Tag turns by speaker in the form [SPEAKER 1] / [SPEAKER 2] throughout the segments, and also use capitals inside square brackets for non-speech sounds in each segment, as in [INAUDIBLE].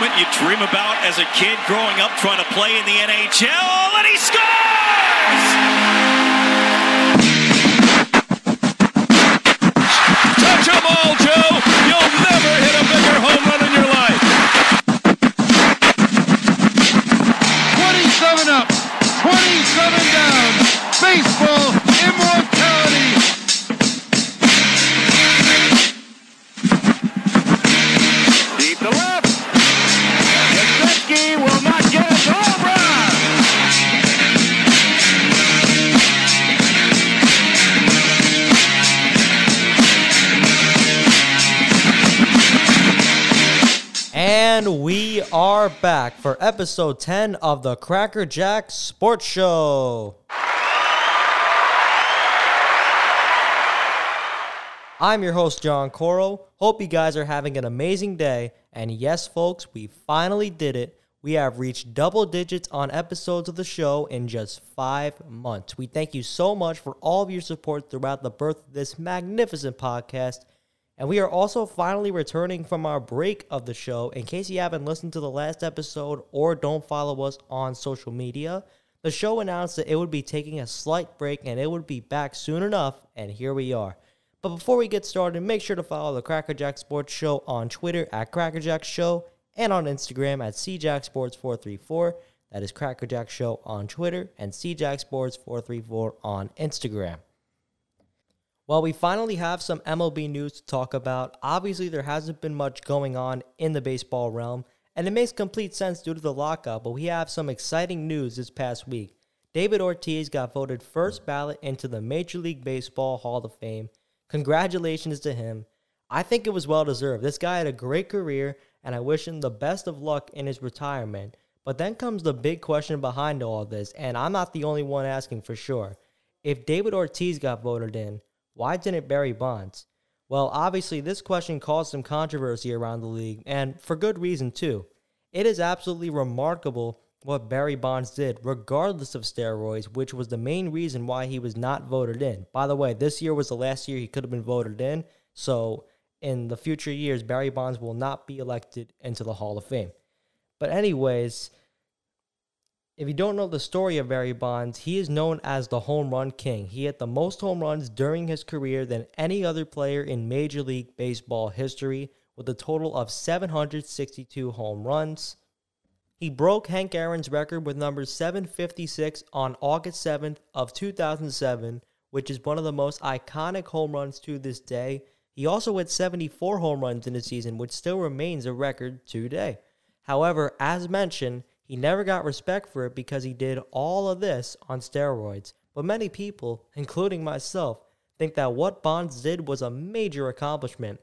[SPEAKER 1] moment you dream about as a kid growing up trying to play in the NHL, and he scores!
[SPEAKER 2] And we are back for episode 10 of the Cracker Jack Sports Show. I'm your host, John Coro. Hope you guys are having an amazing day. And yes, folks, we finally did it. We have reached double digits on episodes of the show in just five months. We thank you so much for all of your support throughout the birth of this magnificent podcast. And we are also finally returning from our break of the show. In case you haven't listened to the last episode or don't follow us on social media, the show announced that it would be taking a slight break and it would be back soon enough, and here we are. But before we get started, make sure to follow the Crackerjack Sports Show on Twitter at Crackerjack Show and on Instagram at CJackSports434. That is Crackerjack Show on Twitter and CJackSports434 on Instagram. Well, we finally have some MLB news to talk about. Obviously, there hasn't been much going on in the baseball realm, and it makes complete sense due to the lockout, but we have some exciting news this past week. David Ortiz got voted first ballot into the Major League Baseball Hall of Fame. Congratulations to him. I think it was well deserved. This guy had a great career, and I wish him the best of luck in his retirement. But then comes the big question behind all this, and I'm not the only one asking for sure. If David Ortiz got voted in, why didn't Barry Bonds? Well, obviously, this question caused some controversy around the league, and for good reason, too. It is absolutely remarkable what Barry Bonds did, regardless of steroids, which was the main reason why he was not voted in. By the way, this year was the last year he could have been voted in, so in the future years, Barry Bonds will not be elected into the Hall of Fame. But, anyways, if you don't know the story of Barry Bonds, he is known as the home run king. He hit the most home runs during his career than any other player in Major League Baseball history, with a total of 762 home runs. He broke Hank Aaron's record with number 756 on August 7th of 2007, which is one of the most iconic home runs to this day. He also hit 74 home runs in a season, which still remains a record today. However, as mentioned, he never got respect for it because he did all of this on steroids. But many people, including myself, think that what Bonds did was a major accomplishment.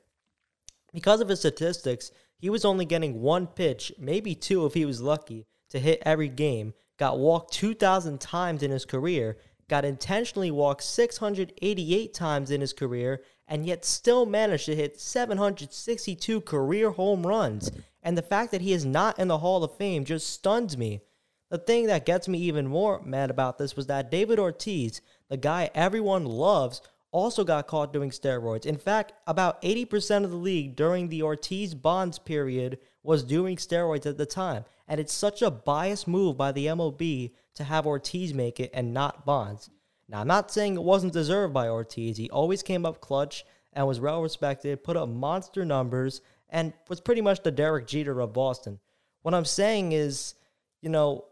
[SPEAKER 2] Because of his statistics, he was only getting one pitch, maybe two if he was lucky, to hit every game, got walked 2,000 times in his career, got intentionally walked 688 times in his career, and yet still managed to hit 762 career home runs. And the fact that he is not in the Hall of Fame just stuns me. The thing that gets me even more mad about this was that David Ortiz, the guy everyone loves, also got caught doing steroids. In fact, about 80% of the league during the Ortiz Bonds period was doing steroids at the time. And it's such a biased move by the MLB to have Ortiz make it and not Bonds. Now, I'm not saying it wasn't deserved by Ortiz. He always came up clutch and was well respected, put up monster numbers, and was pretty much the Derek Jeter of Boston. What I'm saying is, you know,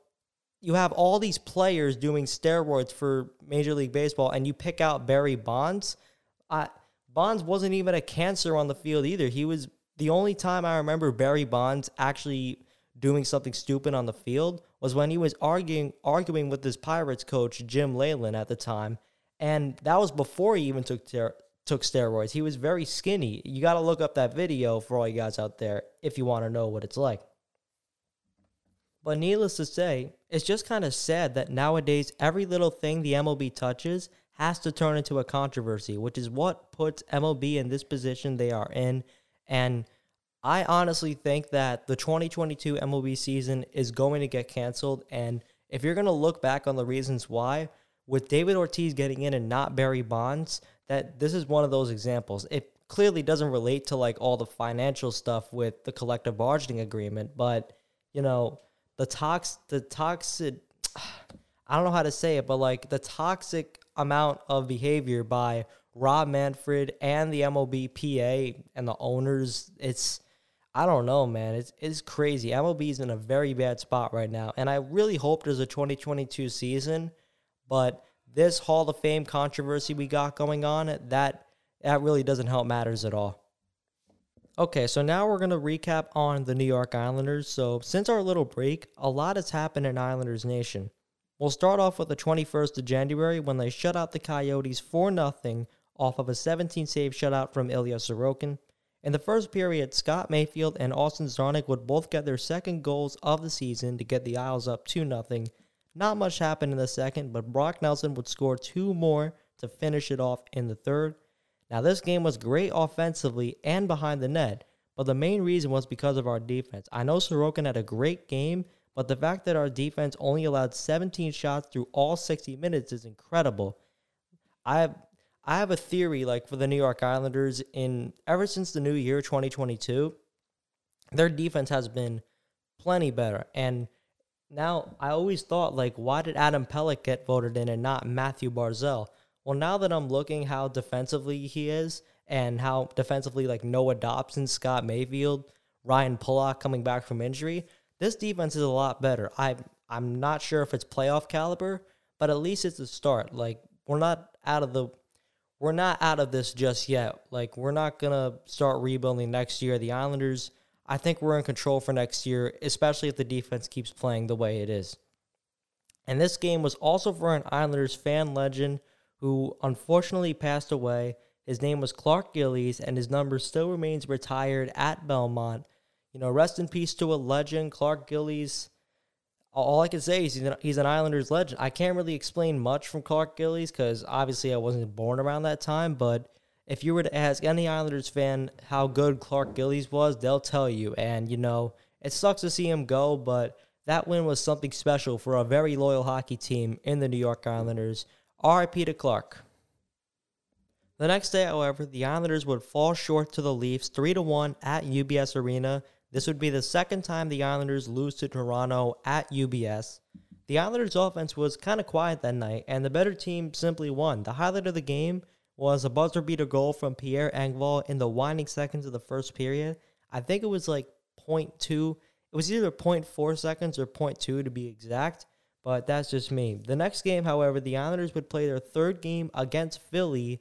[SPEAKER 2] you have all these players doing steroids for Major League Baseball, and you pick out Barry Bonds. Uh, Bonds wasn't even a cancer on the field either. He was the only time I remember Barry Bonds actually doing something stupid on the field was when he was arguing arguing with his Pirates coach Jim Leyland at the time, and that was before he even took ter- took steroids. He was very skinny. You got to look up that video for all you guys out there if you want to know what it's like. But needless to say, it's just kind of sad that nowadays every little thing the MLB touches has to turn into a controversy, which is what puts MLB in this position they are in. And I honestly think that the 2022 MLB season is going to get canceled. And if you're going to look back on the reasons why, with David Ortiz getting in and not Barry Bonds, that this is one of those examples. It clearly doesn't relate to like all the financial stuff with the collective bargaining agreement, but you know, the tox the toxic [SIGHS] I don't know how to say it, but like the toxic amount of behavior by Rob Manfred and the MLBPA and the owners, it's I don't know, man. It's it's crazy. MLB is in a very bad spot right now, and I really hope there's a 2022 season, but this Hall of Fame controversy we got going on, that that really doesn't help matters at all. Okay, so now we're going to recap on the New York Islanders. So, since our little break, a lot has happened in Islanders Nation. We'll start off with the 21st of January when they shut out the Coyotes 4 0 off of a 17 save shutout from Ilya Sorokin. In the first period, Scott Mayfield and Austin Czarnik would both get their second goals of the season to get the Isles up 2 0. Not much happened in the second, but Brock Nelson would score two more to finish it off in the third. Now, this game was great offensively and behind the net, but the main reason was because of our defense. I know Sorokin had a great game, but the fact that our defense only allowed 17 shots through all 60 minutes is incredible. I I have a theory like for the New York Islanders in ever since the new year 2022, their defense has been plenty better. And now I always thought like why did Adam Pelech get voted in and not Mathew Barzal? Well, now that I'm looking how defensively he is and how defensively like Noah Dobson, Scott Mayfield, Ryan Pulock coming back from injury, this defense is a lot better. I I'm not sure if it's playoff caliber, but at least it's a start. Like we're not out of the we're not out of this just yet. Like we're not gonna start rebuilding next year. The Islanders, I think we're in control for next year, especially if the defense keeps playing the way it is. And this game was also for an Islanders fan legend who unfortunately passed away. His name was Clark Gillies, and his number still remains retired at Belmont. You know, rest in peace to a legend, Clark Gillies. All I can say is he's an, he's an Islanders legend. I can't really explain much from Clark Gillies because obviously I wasn't born around that time. But if you were to ask any Islanders fan how good Clark Gillies was, they'll tell you. And, you know, it sucks to see him go, but that win was something special for a very loyal hockey team in the New York Islanders. RIP to Clark. The next day, however, the Islanders would fall short to the Leafs 3 to 1 at UBS Arena. This would be the second time the Islanders lose to Toronto at UBS. The Islanders' offense was kind of quiet that night, and the better team simply won. The highlight of the game was a buzzer beater goal from Pierre Engvall in the winding seconds of the first period. I think it was like 0.2. It was either 0.4 seconds or 0.2 to be exact but that's just me. The next game, however, the Islanders would play their third game against Philly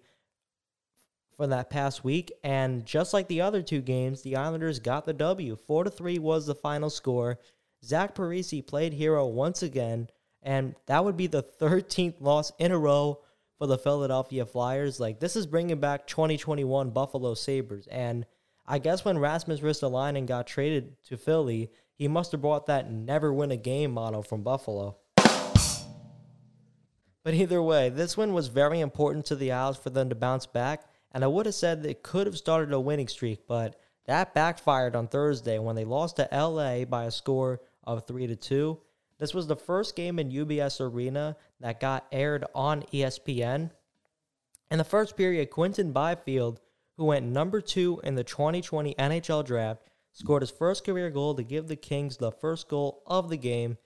[SPEAKER 2] for that past week, and just like the other two games, the Islanders got the W. Four to three was the final score. Zach Parise played hero once again, and that would be the 13th loss in a row for the Philadelphia Flyers. Like this is bringing back 2021 Buffalo Sabres, and I guess when Rasmus Ristolainen got traded to Philly, he must have brought that never win a game model from Buffalo. But either way, this win was very important to the Isles for them to bounce back, and I would have said they could have started a winning streak, but that backfired on Thursday when they lost to LA by a score of 3 to 2. This was the first game in UBS Arena that got aired on ESPN. In the first period, Quinton Byfield, who went number 2 in the 2020 NHL draft, scored his first career goal to give the Kings the first goal of the game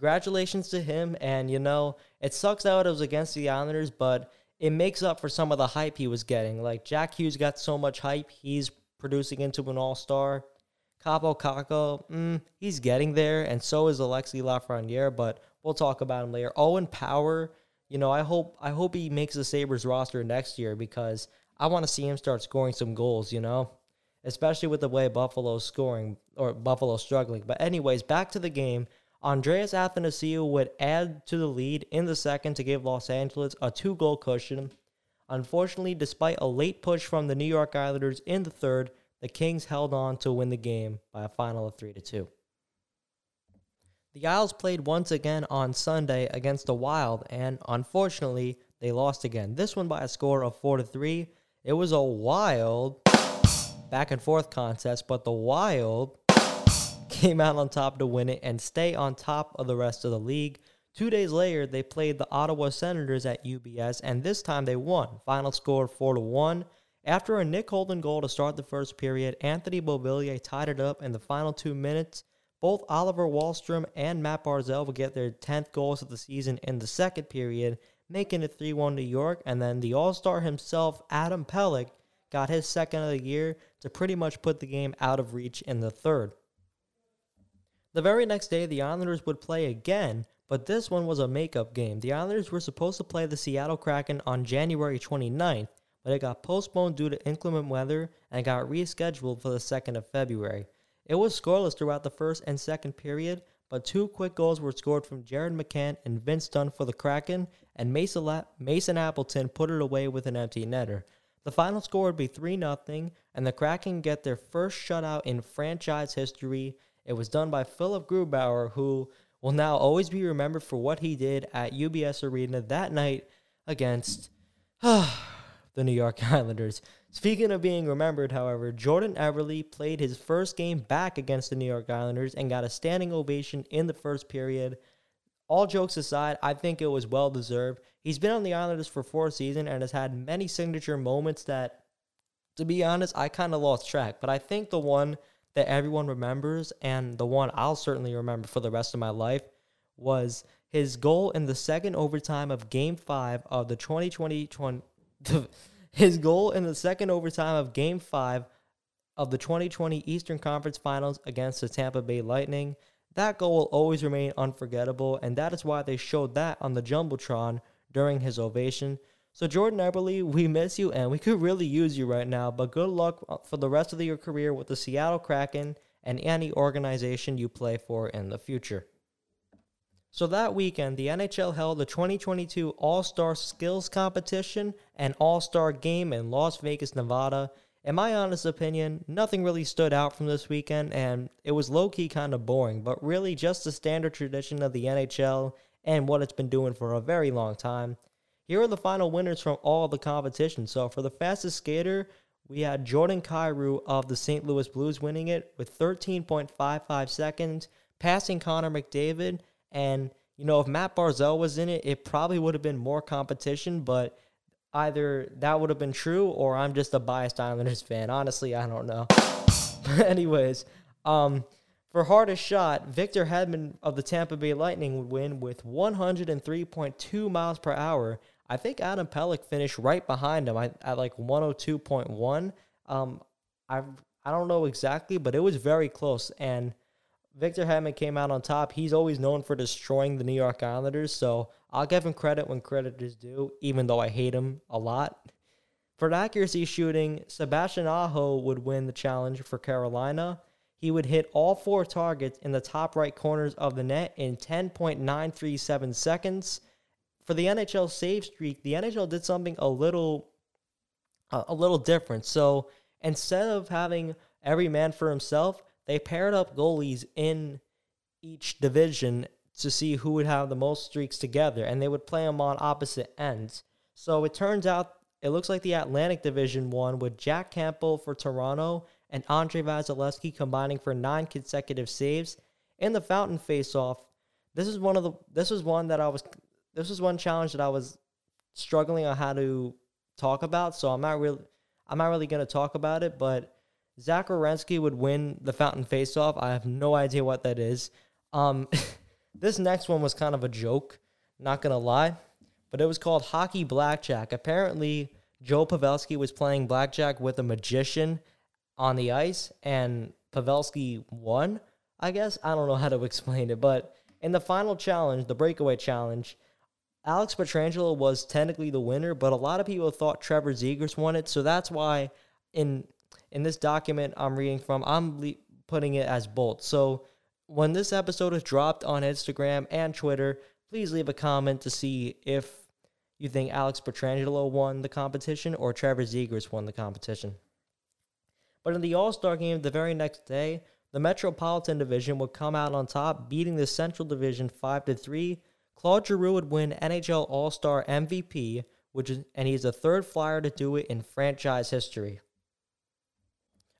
[SPEAKER 2] congratulations to him. And, you know, it sucks that it was against the Islanders, but it makes up for some of the hype he was getting. Like, Jack Hughes got so much hype, he's producing into an all star. Kaapo Kakko, mm, he's getting there, and so is Alexis Lafreniere, but we'll talk about him later. Owen Power, you know, I hope I hope he makes the Sabres roster next year because I want to see him start scoring some goals, you know? Especially with the way Buffalo's scoring or Buffalo's struggling. But anyways, back to the game. Andreas Athanasiou would add to the lead in the second to give Los Angeles a two goal cushion. Unfortunately, despite a late push from the New York Islanders in the third, the Kings held on to win the game by a final of 3 to 2. The Isles played once again on Sunday against the Wild, and unfortunately, they lost again. This one by a score of 4 to 3. It was a wild back and forth contest, but the Wild came out on top to win it and stay on top of the rest of the league. Two days later, they played the Ottawa Senators at UBS, and this time they won. Final score 4 to 1. After a Nick Holden goal to start the first period, Anthony Beauvillier tied it up in the final two minutes. Both Oliver Wahlstrom and Matt Barzal would get their 10th goals of the season in the second period, making it 3 1 New York. And then the All Star himself, Adam Pelech, got his second of the year to pretty much put the game out of reach in the third. The very next day, the Islanders would play again, but this one was a makeup game. The Islanders were supposed to play the Seattle Kraken on January 29th, but it got postponed due to inclement weather and got rescheduled for the 2nd of February. It was scoreless throughout the first and second period, but two quick goals were scored from Jared McCann and Vince Dunn for the Kraken, and Mason, Appleton put it away with an empty netter. The final score would be 3 0, and the Kraken get their first shutout in franchise history. It was done by Philipp Grubauer, who will now always be remembered for what he did at UBS Arena that night against [SIGHS] the New York [LAUGHS] Islanders. Speaking of being remembered, however, Jordan Eberle played his first game back against the New York Islanders and got a standing ovation in the first period. All jokes aside, I think it was well deserved. He's been on the Islanders for four seasons and has had many signature moments that, to be honest, I kind of lost track. But I think the one that everyone remembers and the one I'll certainly remember for the rest of my life was his goal in the second overtime of Game 5 of the 2020 [LAUGHS] his goal in the second overtime of Game 5 of the 2020 Eastern Conference Finals against the Tampa Bay Lightning. That goal will always remain unforgettable, and that is why they showed that on the Jumbotron during his ovation. So, Jordan Eberle, we miss you, and we could really use you right now, but good luck uh, for the rest of your career with the Seattle Kraken and any organization you play for in the future. So that weekend, the NHL held the 2022 All Star Skills Competition and All Star Game in Las Vegas, Nevada. In my honest opinion, nothing really stood out from this weekend, and it was low key kind of boring, but really just the standard tradition of the NHL and what it's been doing for a very long time. Here are the final winners from all the competitions. So for the fastest skater, we had Jordan Kyrou of the St. Louis Blues winning it with 13.55 seconds, passing Connor McDavid and, you know, if Matt Barzal was in it, it probably would have been more competition, but either that would have been true or I'm just a biased Islanders fan. Honestly, I don't know. [LAUGHS] but anyways, um, for hardest shot, Victor Hedman of the Tampa Bay Lightning would win with 103.2 miles per hour. I think Adam Pelech finished right behind him at, at like 102.1. Um, I I don't know exactly, but it was very close. And Victor Hedman came out on top. He's always known for destroying the New York Islanders, so I'll give him credit when credit is due, even though I hate him a lot. For accuracy shooting, Sebastian Aho would win the challenge for Carolina. He would hit all four targets in the top right corners of the net in 10.937 seconds. For the NHL save streak, the NHL did something a little a little different. So instead of having every man for himself, they paired up goalies in each division to see who would have the most streaks together, and they would play them on opposite ends. So it turns out it looks like the Atlantic Division won with Jack Campbell for Toronto and Andrei Vasilevskiy combining for nine consecutive saves. In the fountain face-off, this is one of the this was one that I was this was one challenge that I was struggling on how to talk about. So I'm not really I'm not really gonna talk about it, but Zach Werenski would win the fountain faceoff. I have no idea what that is. Um, [LAUGHS] this next one was kind of a joke, not gonna lie, but it was called Hockey Blackjack. Apparently, Joe Pavelski was playing blackjack with a magician on the ice, and Pavelski won. I guess I don't know how to [LAUGHS] explain it, but in the final challenge, the breakaway challenge, Alex Pietrangelo was technically the winner, but a lot of people thought Trevor Zegras won it, so that's why in in this document I'm reading from, I'm le- putting it as both. So when this episode is dropped on Instagram and Twitter, please leave a comment to see if you think Alex Pietrangelo won the competition or Trevor Zegras won the competition. But in the All Star game the very next day, the Metropolitan Division would come out on top, beating the Central Division 5 to 3. Claude Giroux would win NHL All Star MVP, which is, and he's the third flyer to do it in franchise history.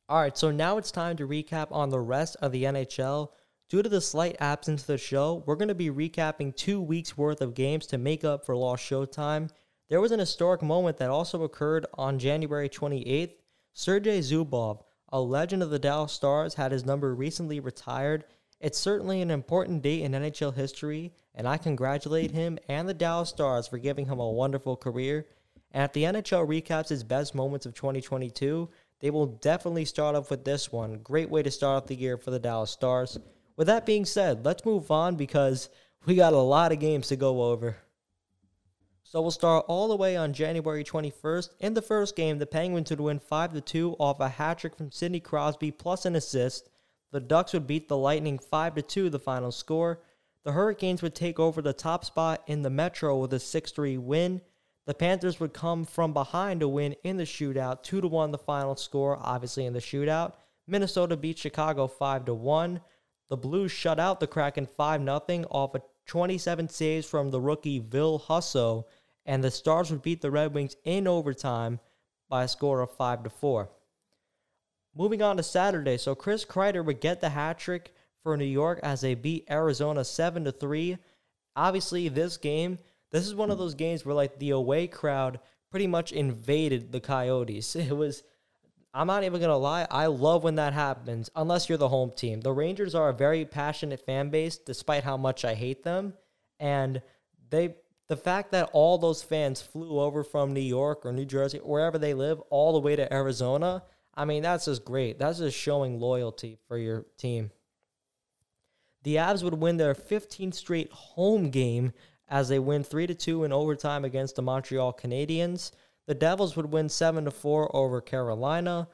[SPEAKER 2] All right, so now it's time to recap on the rest of the NHL. Due to the slight absence of the show, we're going to be recapping two weeks worth of games to make up for lost showtime. there was an historic moment that also occurred on January 28th. Sergei Zubov, a legend of the Dallas Stars, had his number recently retired. It's certainly an important date in NHL history, and I congratulate him and the Dallas Stars for giving him a wonderful career. And if the NHL recaps his best moments of 2022, they will definitely start off with this one. Great way to start off the year for the Dallas Stars. With that being said, let's move on because we got a lot of games to go over. So we'll start all the way on January 21st. In the first game, the Penguins would win 5 2 off a hat trick from Sidney Crosby plus an assist. The Ducks would beat the Lightning 5 2, the final score. The Hurricanes would take over the top spot in the Metro with a 6 3 win. The Panthers would come from behind to win in the shootout, 2 1 the final score, obviously in the shootout. Minnesota beat Chicago 5 1. The Blues shut out the Kraken 5 0 off a 27 saves from the rookie Ville Husso, and the Stars would beat the Red Wings in overtime by a score of 5 to 4. Moving on to Saturday, so Chris Kreider would get the hat trick for New York as they beat Arizona 7 to 3. Obviously, this game, this is one of those games where like the away crowd pretty much invaded the Coyotes. [LAUGHS] It was I'm not even gonna lie. I love when that happens, unless you're the home team. The Rangers are a very passionate fan base, despite how much I hate them. And they, the fact that all those fans flew over from New York or New Jersey, wherever they live, all the way to Arizona. I mean, that's just great. That's just showing loyalty for your team. The Avs would win their 15th straight home game as they win 3 to 2 in overtime against the Montreal Canadiens. The Devils would win 7 to 4 over Carolina.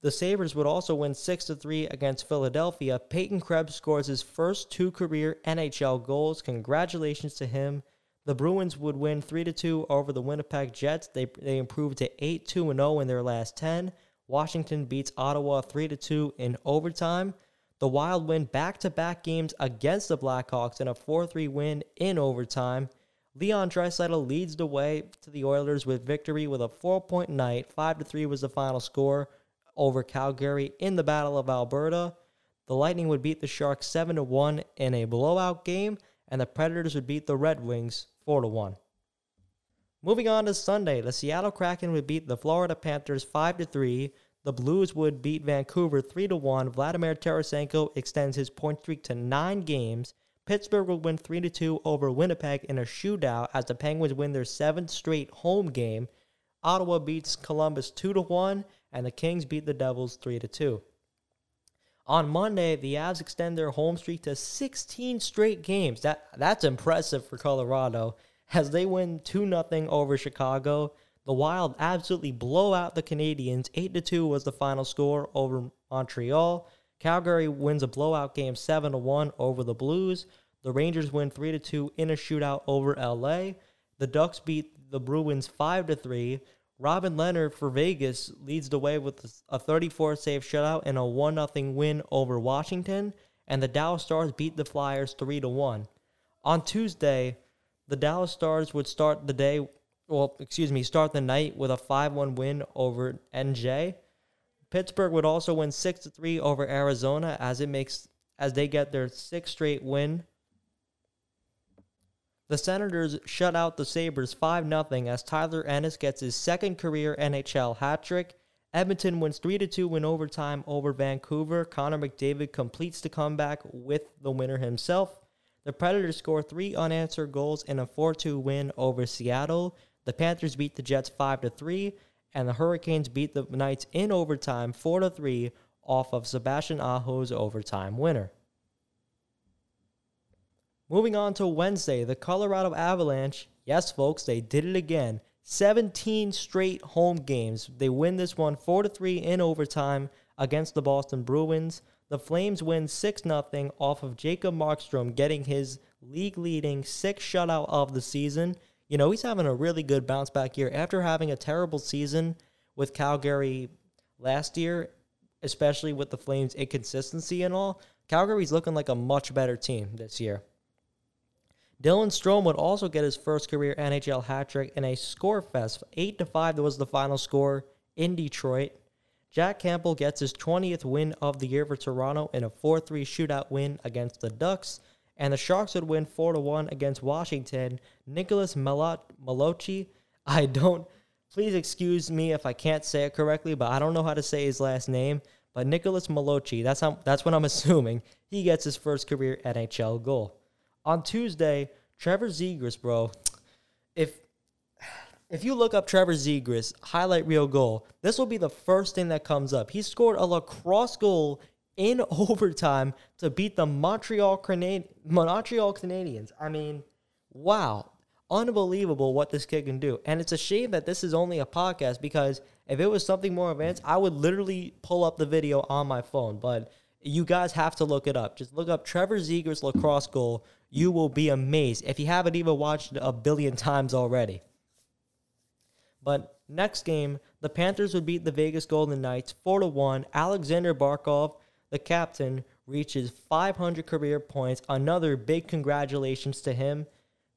[SPEAKER 2] The Sabres would also win 6 to 3 against Philadelphia. Peyton Krebs scores his first two career NHL goals. Congratulations to him. The Bruins would win 3 to 2 over the Winnipeg Jets. They they improved to 8 2 0 in their last 10. Washington beats Ottawa 3 to 2 in overtime. The Wild win back to back games against the Blackhawks in a 4 3 win in overtime. Leon Draisaitl leads the way to the Oilers with victory with a four-point night. Five to three was the final score over Calgary in the Battle of Alberta. The Lightning would beat the Sharks seven to one in a blowout game, and the Predators would beat the Red Wings four to one. Moving on to Sunday, the Seattle Kraken would beat the Florida Panthers five to three. The Blues would beat Vancouver three to one. Vladimir Tarasenko extends his point streak to nine games. Pittsburgh will win 3 2 over Winnipeg in a shootout as the Penguins win their seventh straight home game. Ottawa beats Columbus 2 1, and the Kings beat the Devils 3 2. On Monday, the Avs extend their home streak to 16 straight games. That that's impressive for Colorado as they win 2 0 over Chicago. The Wild absolutely blow out the Canadiens. 8 to 2 was the final score over Montreal. Calgary wins a blowout game 7 to 1 over the Blues. The Rangers win 3 to 2 in a shootout over LA. The Ducks beat the Bruins 5 to 3. Robin Lehner for Vegas leads the way with a 34 save shutout and a 1 0 win over Washington. And the Dallas Stars beat the Flyers 3 1. On Tuesday, the Dallas Stars would start the day, well, excuse me, start the night with a 5 1 win over NJ. Pittsburgh would also win 6 3 over Arizona as it makes as they get their sixth straight win. The Senators shut out the Sabres 5 0 as Tyler Ennis gets his second career NHL hat trick. Edmonton wins 3 2 in overtime over Vancouver. Connor McDavid completes the comeback with the winner himself. The Predators score three unanswered goals in a 4 2 win over Seattle. The Panthers beat the Jets 5 to 3 and the Hurricanes beat the Knights in overtime 4 to 3 off of Sebastian Aho's overtime winner. Moving on to Wednesday, the Colorado Avalanche, yes folks, they did it again. 17 straight home games. They win this one 4 to 3 in overtime against the Boston Bruins. The Flames win 6 0 off of Jacob Markstrom getting his league leading sixth shutout of the season. You know, he's having a really good bounce back year after having a terrible season with Calgary last year, especially with the Flames' inconsistency and all. Calgary's looking like a much better team this year. Dylan Strome would also get his first career NHL hat trick in a score fest. 8 to 5 that was the final score in Detroit. Jack Campbell gets his 20th win of the year for Toronto in a 4 3 shootout win against the Ducks. And the Sharks would win 4 to 1 against Washington. Nicholas Malocci, I don't please excuse me if I can't say it correctly, but I don't know how to say his last name. But Nicholas Malocci, that's that's what I'm [LAUGHS] assuming. He gets his first career NHL goal. On Tuesday, Trevor Zegras, bro. If if you look up Trevor Zegras highlight reel goal, this will be the first thing that comes up. He scored a lacrosse goal in [LAUGHS] overtime to beat the Montreal Canad- Montreal Canadiens. I mean, wow, unbelievable what this kid can do. And it's a shame that this is only a podcast because if it was something more advanced, I would literally pull up the video on my phone. But you guys have to look it up. Just look up Trevor Zegras lacrosse goal. You will be amazed if you haven't even watched it a billion times already. But next game, the Panthers would beat the Vegas Golden Knights 4 to 1. Alexander Barkov, the captain, reaches 500 career points. Another big congratulations to him.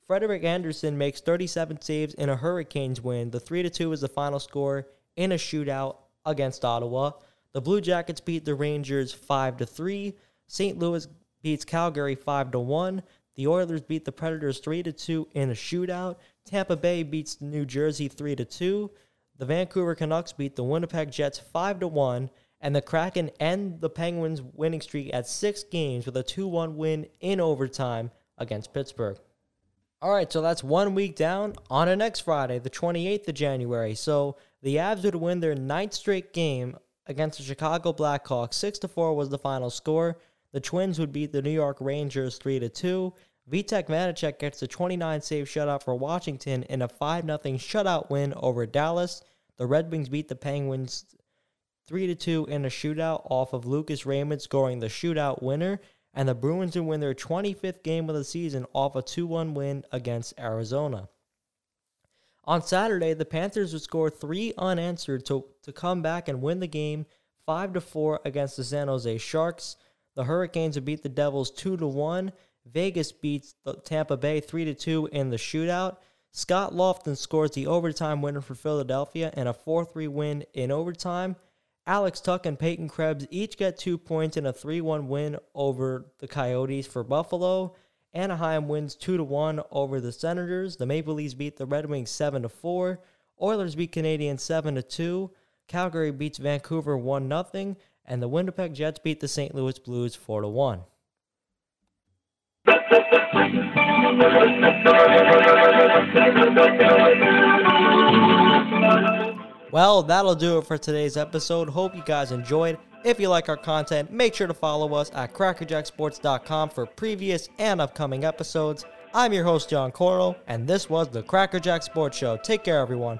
[SPEAKER 2] Frederik Andersen makes 37 saves in a Hurricanes win. The 3 to 2 is the final score in a shootout against Ottawa. The Blue Jackets beat the Rangers 5 to 3. St. Louis beats Calgary 5 to 1. The Oilers beat the Predators 3 to 2 in a shootout. Tampa Bay beats New Jersey 3 to 2. The Vancouver Canucks beat the Winnipeg Jets 5 to 1, and the Kraken end the Penguins winning streak at 6 games with a 2-1 win in overtime against Pittsburgh. All right, so that's one week down. On to next Friday, the 28th of January. So the Avs would win their ninth straight game against the Chicago Blackhawks. 6 to 4 was the final score. The Twins would beat the New York Rangers 3 to 2. Vitek Vanecek gets a 29 save shutout for Washington in a 5 0 shutout win over Dallas. The Red Wings beat the Penguins 3 to 2 in a shootout off of Lucas Raymond scoring the shootout winner. And the Bruins would win their 25th game of the season off a 2 1 win against Arizona. On Saturday, the Panthers would score three unanswered to, to come back and win the game 5 4 against the San Jose Sharks. The Hurricanes would beat the Devils 2 1 Vegas beats Tampa Bay 3 2 in the shootout. Scott Laughton scores the overtime winner for Philadelphia and a 4 3 win in overtime. Alex Tuch and Peyton Krebs each get two points in a 3 1 win over the Coyotes for Buffalo. Anaheim wins 2 1 over the Senators. The Maple Leafs beat the Red Wings 7 4. Oilers beat Canadiens 7 2. Calgary beats Vancouver 1 0. And the Winnipeg Jets beat the St. Louis Blues 4 1. [LAUGHS] Well, that'll do it for today's episode. Hope you guys enjoyed. If you like our content, make sure to follow us at crackerjacksports.com for previous and upcoming episodes. I'm your host, John Coro, and this was the Crackerjack Sports Show. Take care, everyone.